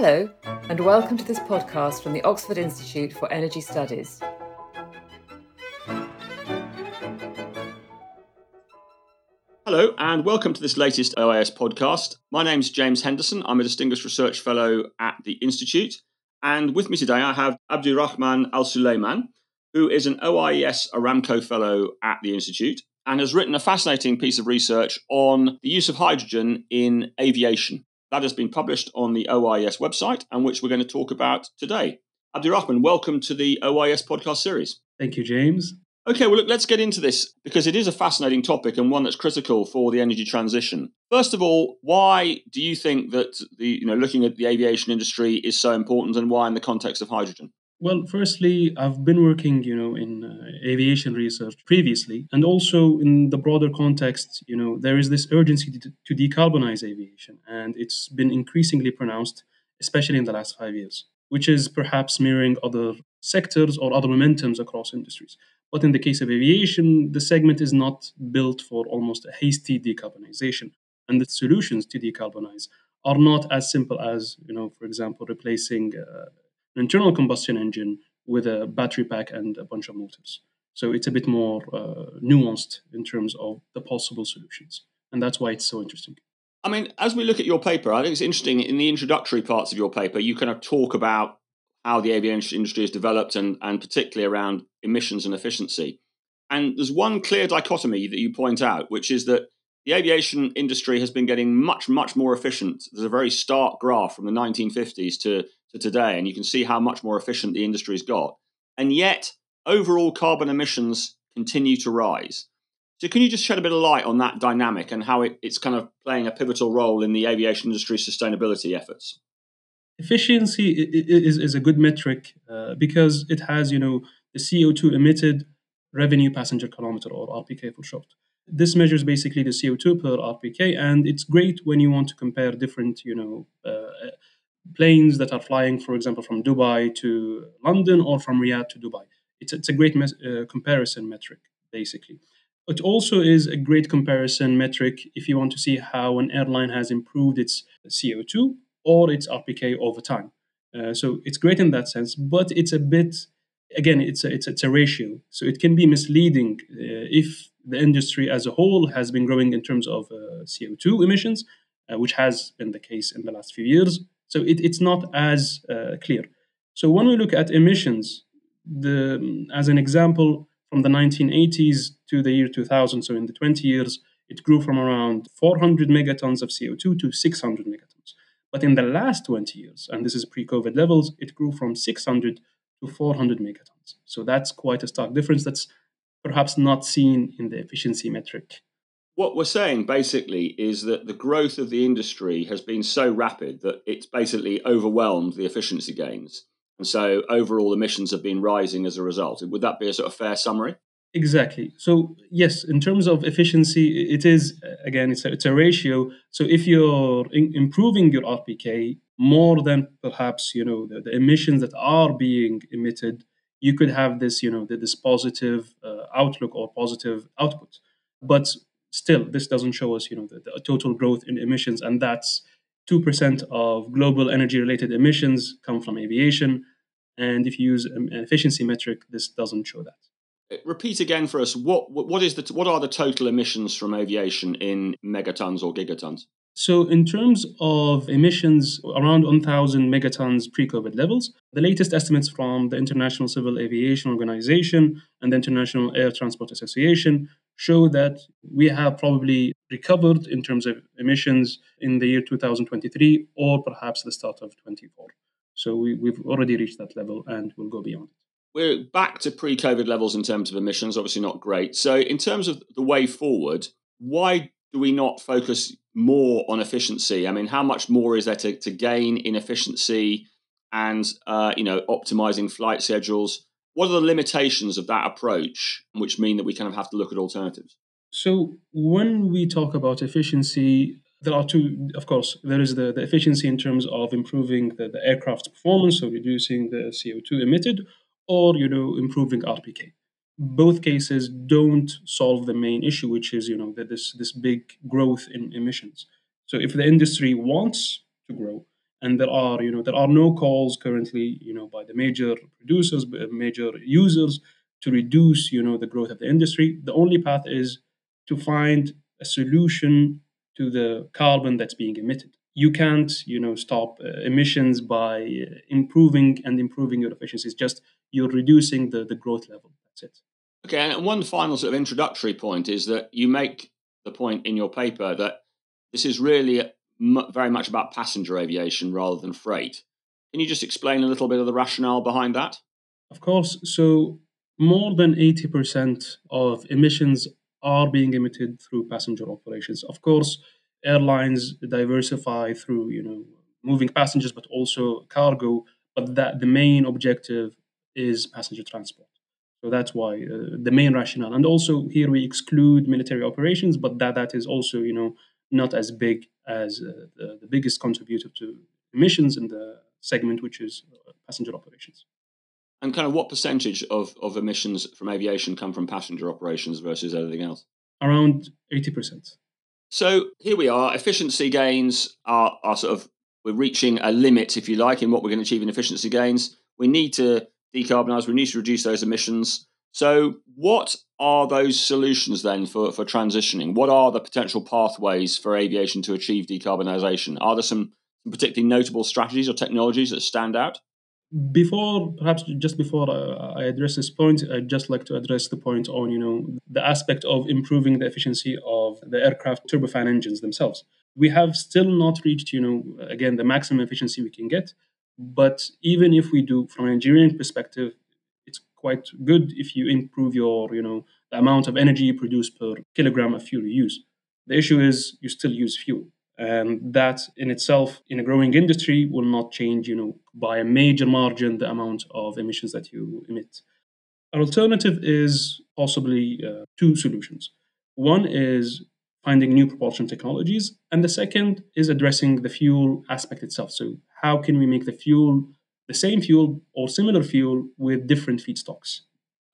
Hello, and welcome to this podcast from the Oxford Institute for Energy Studies. Hello, and welcome to this latest OIES podcast. My name is James Henderson. I'm a Distinguished Research Fellow at the Institute. And with me today, I have Abdurahman Alsulaiman, who is an OIES Aramco Fellow at the Institute and has written a fascinating piece of research on the use of hydrogen in aviation. That has been published on the OIES website and which we're going to talk about today. Abdurahman, welcome to the OIES podcast series. Thank you, James. Okay, well, look, let's get into this because it is a fascinating topic and one that's critical for the energy transition. First of all, why do you think that the you know looking at the aviation industry is so important, and why in the context of hydrogen? Well, firstly, I've been working, you know, in uh, aviation research previously, and also in the broader context, you know, there is this urgency to, to decarbonize aviation, and it's been increasingly pronounced, especially in the last five years, which is perhaps mirroring other sectors or other momentums across industries. But in the case of aviation, the segment is not built for almost a hasty decarbonization, and the solutions to decarbonize are not as simple as, you know, for example, replacing uh, an internal combustion engine with a battery pack and a bunch of motors. So it's a bit more uh, nuanced in terms of the possible solutions. And that's why it's so interesting. I mean, as we look at your paper, I think it's interesting in the introductory parts of your paper, you kind of talk about how the aviation industry has developed and, and particularly around emissions and efficiency. And there's one clear dichotomy that you point out, which is that the aviation industry has been getting much, much more efficient. There's a very stark graph from the 1950s to to today, and you can see how much more efficient the industry's got. And yet, overall carbon emissions continue to rise. So, can you just shed a bit of light on that dynamic and how it, it's kind of playing a pivotal role in the aviation industry's sustainability efforts? Efficiency is, is a good metric uh, because it has, you know, the CO2 emitted revenue passenger kilometer or RPK for short. This measures basically the CO2 per RPK, and it's great when you want to compare different, you know, uh, planes that are flying, for example, from Dubai to London or from Riyadh to Dubai. It's, it's a great uh, comparison metric, basically. It also is a great comparison metric if you want to see how an airline has improved its CO2 or its RPK over time. Uh, so it's great in that sense, but it's a bit, again, it's a, it's it's a ratio. So it can be misleading uh, if the industry as a whole has been growing in terms of uh, CO2 emissions, uh, which has been the case in the last few years, so it, it's not as uh, clear. So when we look at emissions, the, as an example, from the 1980s to the year 2000, so in the 20 years, it grew from around 400 megatons of CO2 to 600 megatons. But in the last 20 years, and this is pre COVID levels, it grew from 600 to 400 megatons. So that's quite a stark difference that's perhaps not seen in the efficiency metric what we're saying basically is that the growth of the industry has been so rapid that it's basically overwhelmed the efficiency gains. And so overall emissions have been rising as a result. Would that be a sort of fair summary? Exactly. So yes, in terms of efficiency, it is again it's a, it's a ratio. So if you're in, improving your RPK more than perhaps you know the, the, emissions that are being emitted, you could have this you know this positive uh, outlook or positive output. But still this doesn't show us you know the, the total growth in emissions and that's 2% of global energy related emissions come from aviation. And if you use an efficiency metric this doesn't show that. Uh, repeat again for us what what is the what are the total emissions from aviation in megatons or gigatons? So, in terms of emissions, around 1,000 megatons pre COVID levels, the latest estimates from the International Civil Aviation Organization and the International Air Transport Association show that we have probably recovered in terms of emissions in the year 2023 or perhaps the start of 24. So, we, we've already reached that level and we'll go beyond We're back to pre COVID levels in terms of emissions, obviously not great. So, in terms of the way forward, why do we not focus more on efficiency? I mean, how much more is there to, to gain in efficiency and uh, you know optimizing flight schedules? What are the limitations of that approach, which mean that we kind of have to look at alternatives? So when we talk about efficiency, there are two. Of course, there is the, the efficiency in terms of improving the, the aircraft's performance, so reducing the CO two emitted, or you know improving RPK both cases don't solve the main issue, which is you know that this this big growth in emissions. So if the industry wants to grow and there are you know there are no calls currently you know by the major producers major users to reduce you know the growth of the industry. The only path is to find a solution to the carbon that's being emitted. You can't you know stop uh, emissions by uh, improving and improving your efficiencies. Just you're reducing the the growth level. That's it. Okay and one final sort of introductory point is that you make the point in your paper that this is really very much about passenger aviation rather than freight. Can you just explain a little bit of the rationale behind that? Of course. So, more than 80% of emissions are being emitted through passenger operations. Of course, airlines diversify through, you know, moving passengers but also cargo, but that the main objective is passenger transport. So that's why uh, the main rationale. And also here we exclude military operations, but that that is also, you know, not as big as uh, the, the, biggest contributor to emissions in the segment, which is uh, passenger operations. And kind of what percentage of, of emissions from aviation come from passenger operations versus everything else? Around 80%. So here we are. Efficiency gains are, are sort of, we're reaching a limit, if you like, in what we're going to achieve in efficiency gains. We need to decarbonize, we need to reduce those emissions. So, what are those solutions then for, for transitioning? What are the potential pathways for aviation to achieve decarbonisation? Are there some particularly notable strategies or technologies that stand out? Before, perhaps just before uh, I address this point, I'd just like to address the point on, you know, the aspect of improving the efficiency of the aircraft turbofan engines themselves. We have still not reached, you know, again, the maximum efficiency we can get. But even if we do, from an engineering perspective, quite good if you improve your, you know, the amount of energy you produce per kilogram of fuel you use. The issue is you still use fuel. And that in itself, in a growing industry, will not change, you know, by a major margin the amount of emissions that you emit. An alternative is possibly uh, two solutions. One is finding new propulsion technologies, and the second is addressing the fuel aspect itself. So, how can we make the fuel the same fuel or similar fuel with different feedstocks?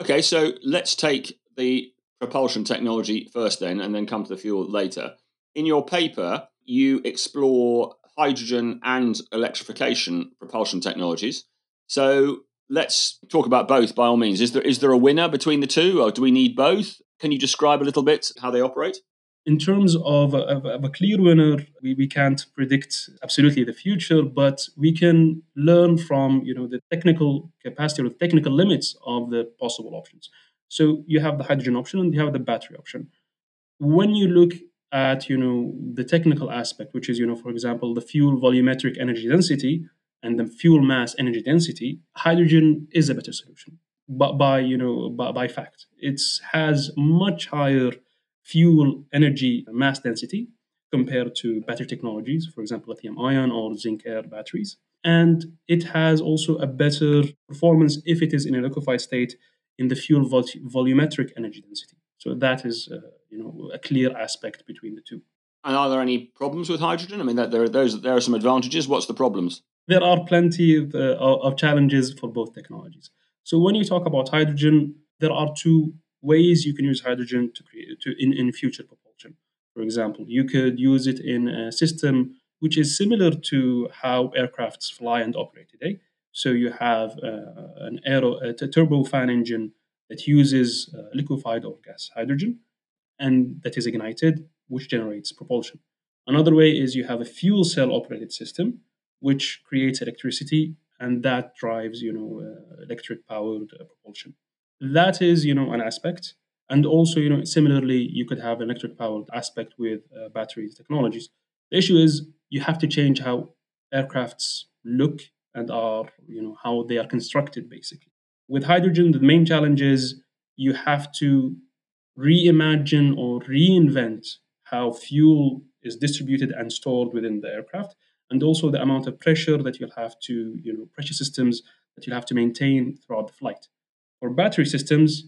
Okay, so let's take the propulsion technology first, then, and then come to the fuel later. In your paper, you explore hydrogen and electrification propulsion technologies. So let's talk about both by all means. Is there is there a winner between the two, or do we need both? Can you describe a little bit how they operate? In terms of a, of a clear winner, we, we can't predict absolutely the future, but we can learn from you know the technical capacity or the technical limits of the possible options. So you have the hydrogen option and you have the battery option. When you look at you know the technical aspect, which is you know for example the fuel volumetric energy density and the fuel mass energy density, hydrogen is a better solution. But by you know by, by fact, it has much higher fuel energy mass density compared to battery technologies, for example, lithium ion or zinc air batteries. And it has also a better performance if it is in a liquefied state in the fuel vol- volumetric energy density. So that is, uh, you know, a clear aspect between the two. And are there any problems with hydrogen? I mean, there are those. There are some advantages. What's the problems? There are plenty of, uh, of challenges for both technologies. So when you talk about hydrogen, there are two ways you can use hydrogen to create to in, in future propulsion. For example, you could use it in a system which is similar to how aircrafts fly and operate today. So you have uh, an aero, a turbofan engine that uses uh, liquefied or gas hydrogen, and that is ignited, which generates propulsion. Another way is you have a fuel cell operated system, which creates electricity, and that drives, you know, uh, electric powered uh, propulsion. That is, you know, an aspect. And also, you know, similarly, you could have electric powered aspect with uh, battery technologies. The issue is you have to change how aircrafts look and are you know how they are constructed basically with hydrogen the main challenge is you have to reimagine or reinvent how fuel is distributed and stored within the aircraft and also the amount of pressure that you'll have to you know pressure systems that you'll have to maintain throughout the flight for battery systems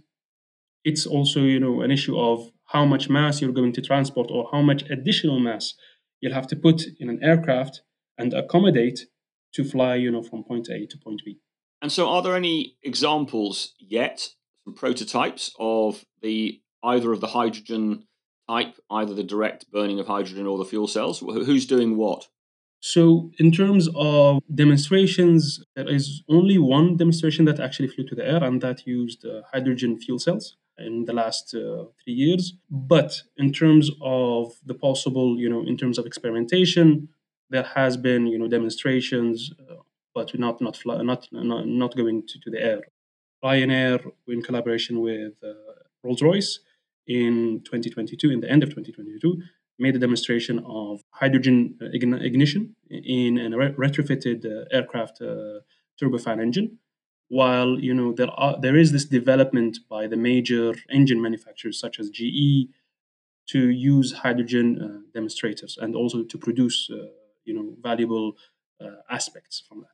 it's also you know an issue of how much mass you're going to transport or how much additional mass you'll have to put in an aircraft and accommodate to fly, you know, from point A to point B. And so, are there any examples yet, some prototypes of the either of the hydrogen type, either the direct burning of hydrogen or the fuel cells? Who's doing what? So, in terms of demonstrations, there is only one demonstration that actually flew to the air, and that used uh, hydrogen fuel cells in the last uh, three years. But in terms of the possible, you know, in terms of experimentation, there has been, you know, demonstrations, uh, but not not fly, not, not not going to, to the air. Ryanair, in collaboration with uh, Rolls Royce, in 2022, in the end of 2022, made a demonstration of hydrogen uh, ignition in a retrofitted uh, aircraft uh, turbofan engine. While you know there are there is this development by the major engine manufacturers such as GE to use hydrogen uh, demonstrators and also to produce uh, you know valuable uh, aspects from that.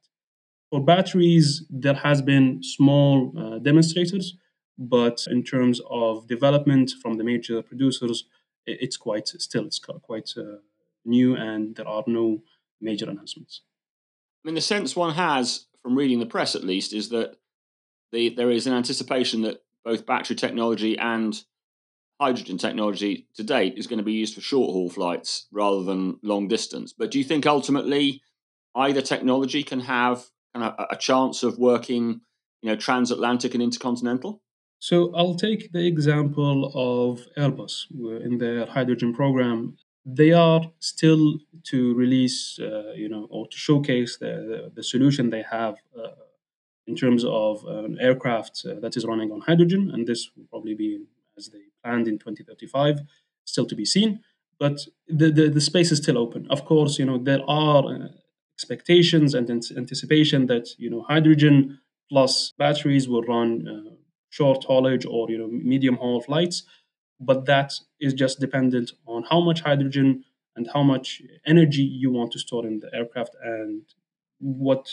For batteries, there has been small demonstrators, but in terms of development from the major producers, it's quite still it's quite uh, new and there are no major announcements. I mean, the sense one has from reading the press, at least, is that the, there is an anticipation that both battery technology and hydrogen technology to date is going to be used for short haul flights rather than long distance. But do you think ultimately either technology can have of a chance of working, you know, transatlantic and intercontinental? So I'll take the example of Airbus in their hydrogen program. They are still to release, uh, you know, or to showcase the, the, solution they have uh, in terms of an aircraft uh, that is running on hydrogen, and this will probably be as they planned in 2035, still to be seen. But the, the, the space is still open. Of course, you know, there are uh, expectations and anticipation that, you know, hydrogen plus batteries will run uh, short haulage or you know medium haul flights but that is just dependent on how much hydrogen and how much energy you want to store in the aircraft and what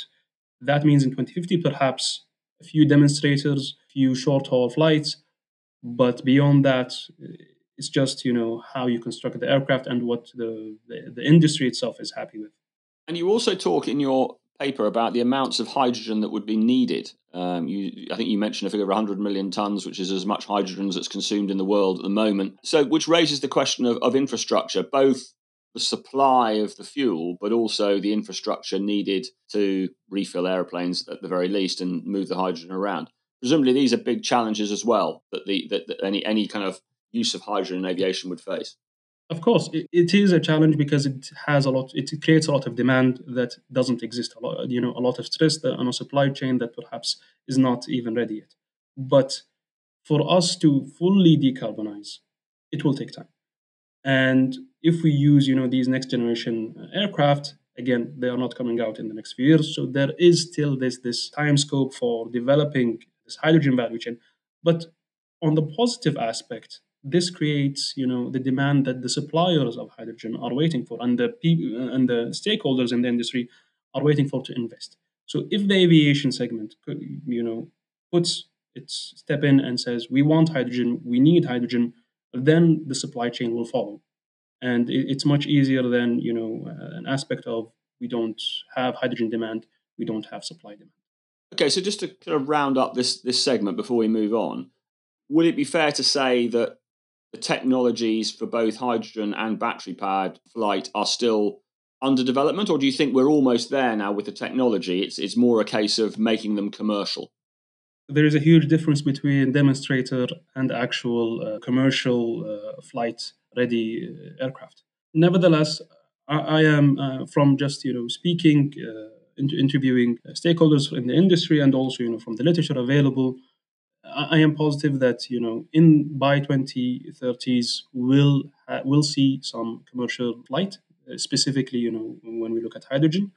that means in 2050 perhaps a few demonstrators few short haul flights but beyond that it's just you know how you construct the aircraft and what the, the, the industry itself is happy with and you also talk in your paper about the amounts of hydrogen that would be needed. Um, you, I think you mentioned a figure of 100 million tons, which is as much hydrogen as it's consumed in the world at the moment. So, which raises the question of, of infrastructure, both the supply of the fuel, but also the infrastructure needed to refill airplanes at the very least and move the hydrogen around. Presumably, these are big challenges as well that the that, that any any kind of use of hydrogen in aviation would face. Of course, it, it is a challenge because it has a lot. It creates a lot of demand that doesn't exist. A lot, you know, a lot of stress on a supply chain that perhaps is not even ready yet. But for us to fully decarbonize, it will take time. And if we use, you know, these next generation uh, aircraft, again, they are not coming out in the next few years. So there is still this this time scope for developing this hydrogen value chain. But on the positive aspect, this creates you know the demand that the suppliers of hydrogen are waiting for and the people uh, and the stakeholders in the industry are waiting for to invest. So if the aviation segment could, you know puts its step in and says we want hydrogen we need hydrogen then the supply chain will follow. And it's much easier than you know uh, an aspect of we don't have hydrogen demand we don't have supply demand. Okay so just to kind of round up this this segment before we move on would it be fair to say that the technologies for both hydrogen and battery powered flight are still under development, or do you think we're almost there now with the technology? It's it's more a case of making them commercial. There is a huge difference between demonstrator and actual uh, commercial uh, flight ready uh, aircraft. Nevertheless, I, I am uh, from just you know speaking, uh, interviewing stakeholders in the industry, and also you know from the literature available. I am positive that you know in by 2030s we'll uh, we'll see some commercial flight, uh, specifically you know when we look at hydrogen.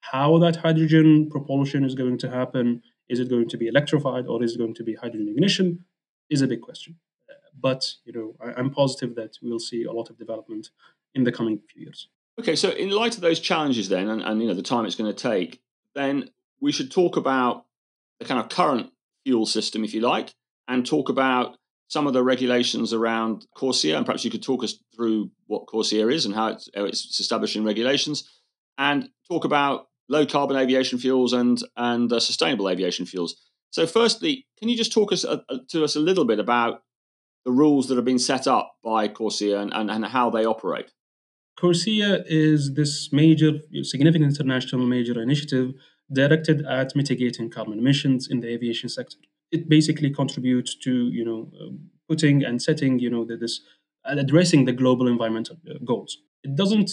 How that hydrogen propulsion is going to happen? Is it going to be electrified or is it going to be hydrogen ignition? Is a big question. Uh, but you know I, I'm positive that we'll see a lot of development in the coming few years. Okay, so in light of those challenges, then, and, and you know the time it's going to take, then we should talk about the kind of current fuel system, if you like, and talk about some of the regulations around CORSIA. And perhaps you could talk us through what CORSIA is and how it's, it's establishing regulations, and talk about low carbon aviation fuels and and uh, sustainable aviation fuels. So, firstly, can you just talk us uh, uh, to us a little bit about the rules that have been set up by CORSIA and, and, and how they operate? CORSIA is this major, significant international major initiative directed at mitigating carbon emissions in the aviation sector. It basically contributes to, you know, um, putting and setting, you know, this addressing the global environmental uh, goals. It doesn't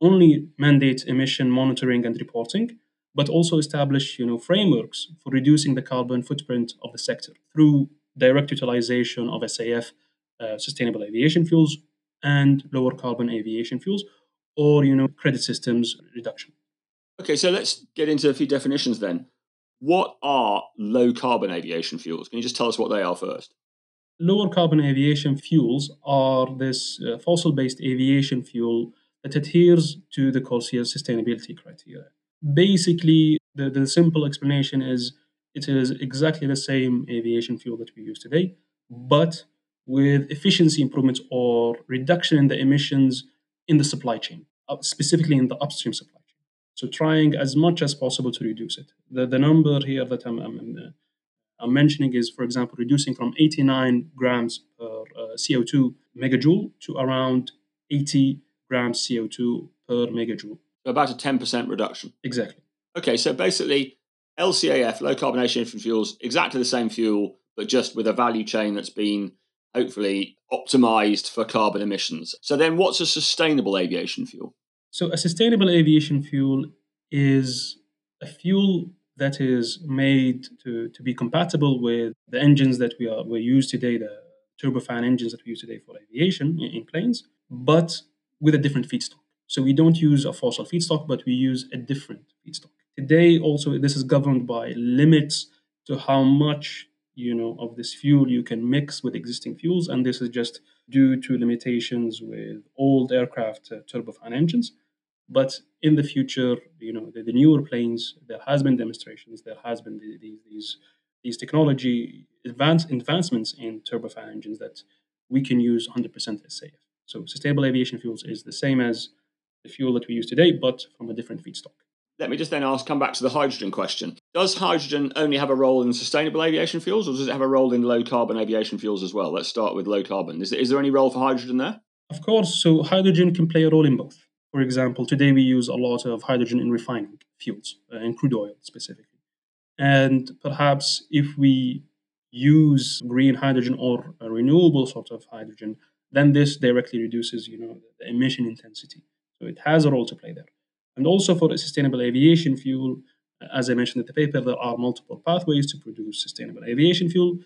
only mandate emission monitoring and reporting, but also establish, you know, frameworks for reducing the carbon footprint of the sector through direct utilization of SAF, uh, sustainable aviation fuels, and lower carbon aviation fuels, or you know credit systems reduction. Okay, so let's get into a few definitions then. What are low carbon aviation fuels? Can you just tell us what they are first? Lower carbon aviation fuels are this uh, fossil based aviation fuel that adheres to the CORSIA sustainability criteria. Basically, the, the simple explanation is it is exactly the same aviation fuel that we use today, but with efficiency improvements or reduction in the emissions in the supply chain, uh, specifically in the upstream supply. So trying as much as possible to reduce it. The, the number here that I'm, I'm, uh, I'm mentioning is, for example, reducing from 89 grams per uh, CO2 megajoule to around 80 grams CO2 per megajoule. So about a 10% reduction. Exactly. Okay, so basically, LCAF, low carbon aviation fuels, exactly the same fuel, but just with a value chain that's been hopefully optimized for carbon emissions. So then what's a sustainable aviation fuel? So a sustainable aviation fuel is a fuel that is made to, to be compatible with the engines that we are we use today, the turbofan engines that we use today for aviation in, in planes, but with a different feedstock. So we don't use a fossil feedstock, but we use a different feedstock. Today, also, this is governed by limits to how much you know of this fuel you can mix with existing fuels and this is just due to limitations with old aircraft uh, turbofan engines but in the future you know the, the, newer planes there has been demonstrations there has been the, the, these these technology advance, advancements in turbofan engines that we can use 100% SAF. So sustainable aviation fuels is the same as the fuel that we use today, but from a different feedstock. Let me just then ask, come back to the hydrogen question. Does hydrogen only have a role in sustainable aviation fuels, or does it have a role in low carbon aviation fuels as well? Let's start with low carbon. Is, is there any role for hydrogen there? Of course. So hydrogen can play a role in both. For example, today we use a lot of hydrogen in refining fuels, uh, in crude oil specifically. And perhaps if we use green hydrogen or a renewable sort of hydrogen, then this directly reduces, you know, the emission intensity. So it has a role to play there. And also for a sustainable aviation fuel, as I mentioned in the paper, there are multiple pathways to produce sustainable aviation fuel.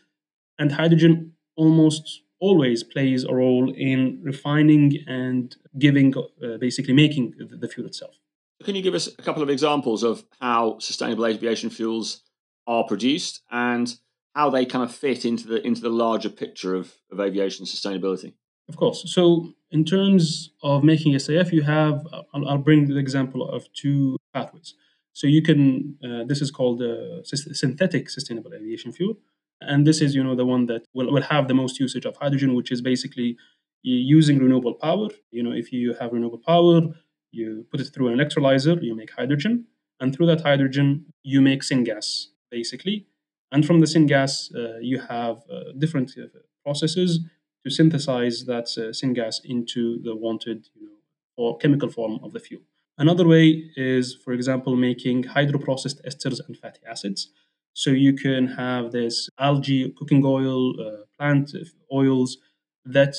And hydrogen almost always plays a role in refining and giving, uh, basically making the, fuel itself. Can you give us a couple of examples of how sustainable aviation fuels are produced and how they kind of fit into the into the larger picture of, of aviation sustainability? Of course. So, in terms of making SAF, you have, I'll, I'll bring the example of two pathways. So, you can, uh, this is called uh, synthetic sustainable aviation fuel. And this is, you know, the one that will, will have the most usage of hydrogen, which is basically using renewable power. You know, if you have renewable power, you put it through an electrolyzer, you make hydrogen. And through that hydrogen, you make syngas, basically. And from the syngas, uh, you have uh, different uh, processes to synthesize that uh, syngas into the wanted you know, or chemical form of the fuel. Another way is, for example, making hydroprocessed esters and fatty acids. So you can have this algae, cooking oil, uh, plant oils that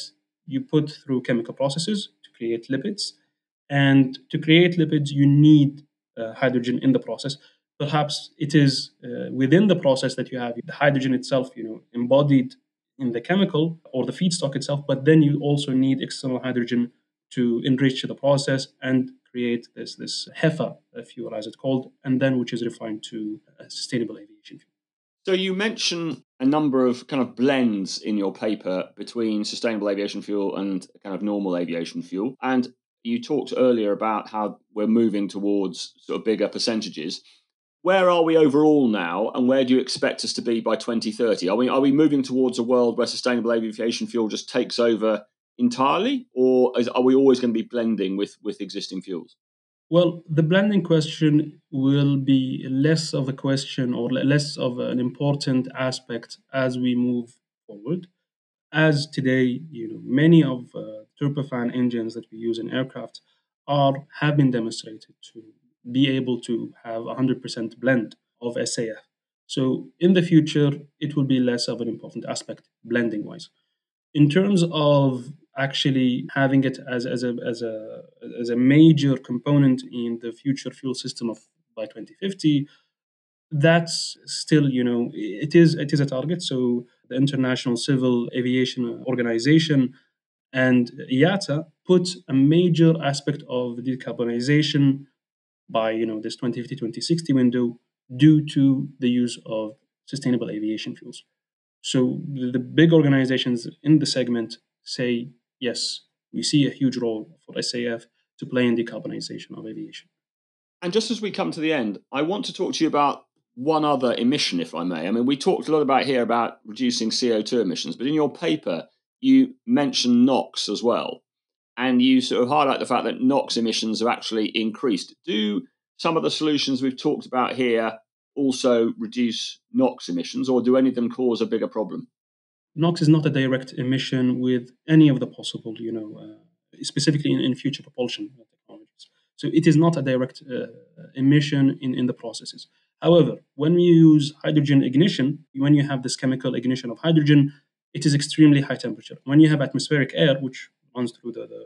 you put through chemical processes to create lipids. And to create lipids, you need uh, hydrogen in the process. Perhaps it is uh, within the process that you have the hydrogen itself, you know, embodied in the chemical or the feedstock itself, but then you also need external hydrogen to enrich the process and create this this HEFA fuel, as it's called, and then which is refined to sustainable fuel. So you mention a number of kind of blends in your paper between sustainable aviation fuel and kind of normal aviation fuel, and you talked earlier about how we're moving towards sort of bigger percentages where are we overall now, and where do you expect us to be by 2030? Are we are we moving towards a world where sustainable aviation fuel just takes over entirely, or is, are we always going to be blending with with existing fuels? Well, the blending question will be less of a question or less of an important aspect as we move forward. As today, you know, many of uh, turbofan engines that we use in aircraft are have been demonstrated to be able to have 100% blend of SAF. So in the future, it will be less of an important aspect blending wise. In terms of actually having it as, as, a, as, a, as a major component in the future fuel system of by 2050, that's still, you know, it is it is a target. So the International Civil Aviation Organization and IATA put a major aspect of decarbonization by you know this 2050 2060 window due to the use of sustainable aviation fuels so the, the big organizations in the segment say yes we see a huge role for saf to play in decarbonization of aviation and just as we come to the end i want to talk to you about one other emission if i may i mean we talked a lot about here about reducing co2 emissions but in your paper you mention NOx as well, and you sort of highlight the fact that NOx emissions have actually increased. Do some of the solutions we've talked about here also reduce NOx emissions, or do any of them cause a bigger problem? NOx is not a direct emission with any of the possible, you know, uh, specifically in, in, future propulsion technologies. So it is not a direct uh, emission in, in the processes. However, when we use hydrogen ignition, when you have this chemical ignition of hydrogen, it is extremely high temperature. When you have atmospheric air, which runs through the, the,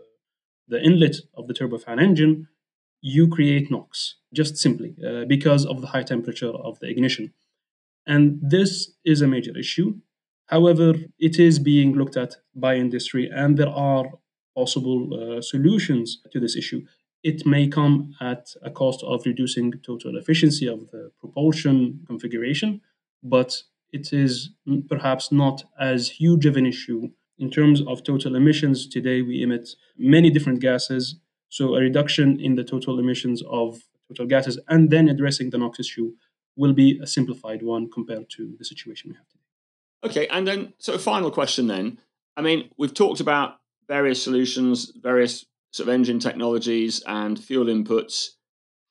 the inlet of the turbofan engine, you create NOx, just simply uh, because of the high temperature of the ignition. And this is a major issue. However, it is being looked at by industry, and there are possible uh, solutions to this issue. It may come at a cost of reducing total efficiency of the propulsion configuration, but it is perhaps not as huge of an issue in terms of total emissions. Today, we emit many different gases. So, a reduction in the total emissions of total gases and then addressing the NOx issue will be a simplified one compared to the situation we have. Okay, and then, so a final question then. I mean, we've talked about various solutions, various sort of engine technologies and fuel inputs.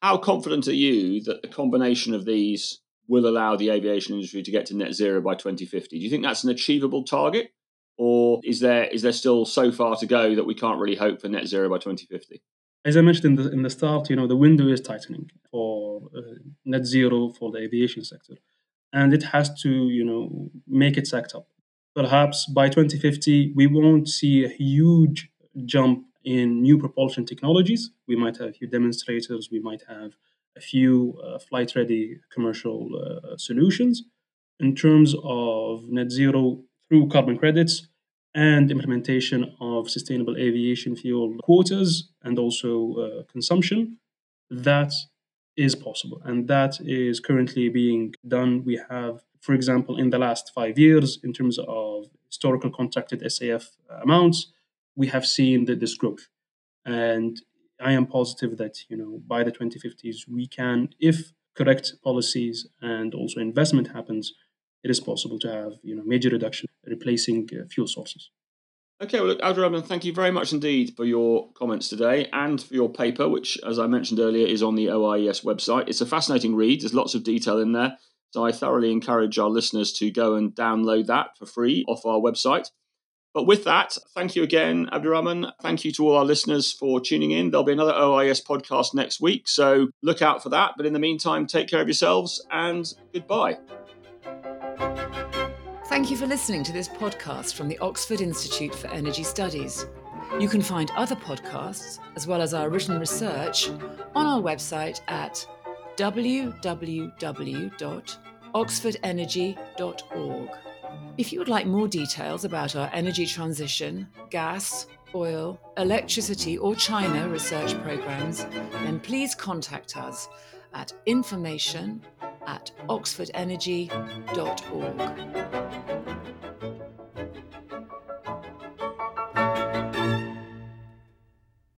How confident are you that the combination of these will allow the aviation industry to get to net zero by 2050. Do you think that's an achievable target? Or is there is there still so far to go that we can't really hope for net zero by 2050? As I mentioned in the in the start, you know the window is tightening for uh, net zero for the aviation sector, and it has to you know make it stacked up. Perhaps by 2050 we won't see a huge jump in new propulsion technologies. We might have a few demonstrators. We might have a few uh, flight ready commercial uh, solutions in terms of net zero through carbon credits and implementation of sustainable aviation fuel quotas and also uh, consumption. That is possible and that is currently being done. We have, for example, in the last five years, in terms of historical contracted SAF amounts, we have seen that this growth. And I am positive that you know by the 2050s we can, if correct policies and also investment happens, it is possible to have you know major reduction replacing uh, fuel sources. Okay, well, look, Abdurahman, thank you very much indeed for your comments today and for your paper, which, as I mentioned earlier, is on the OIES website. It's a fascinating read. There's lots of detail in there. So I thoroughly encourage our listeners to go and download that for free off our website. But with that, thank you again, Abdurahman. Thank you to all our listeners for tuning in. There'll be another OIES podcast next week, so look out for that. But in the meantime, take care of yourselves and goodbye. Thank you for listening to this podcast from the Oxford Institute for Energy Studies. You can find other podcasts, as well as our written research, on our website at www.oxfordenergy.org. If you would like more details about our energy transition, gas, oil, electricity, or China research programs, then please contact us at information at oxfordenergy.org.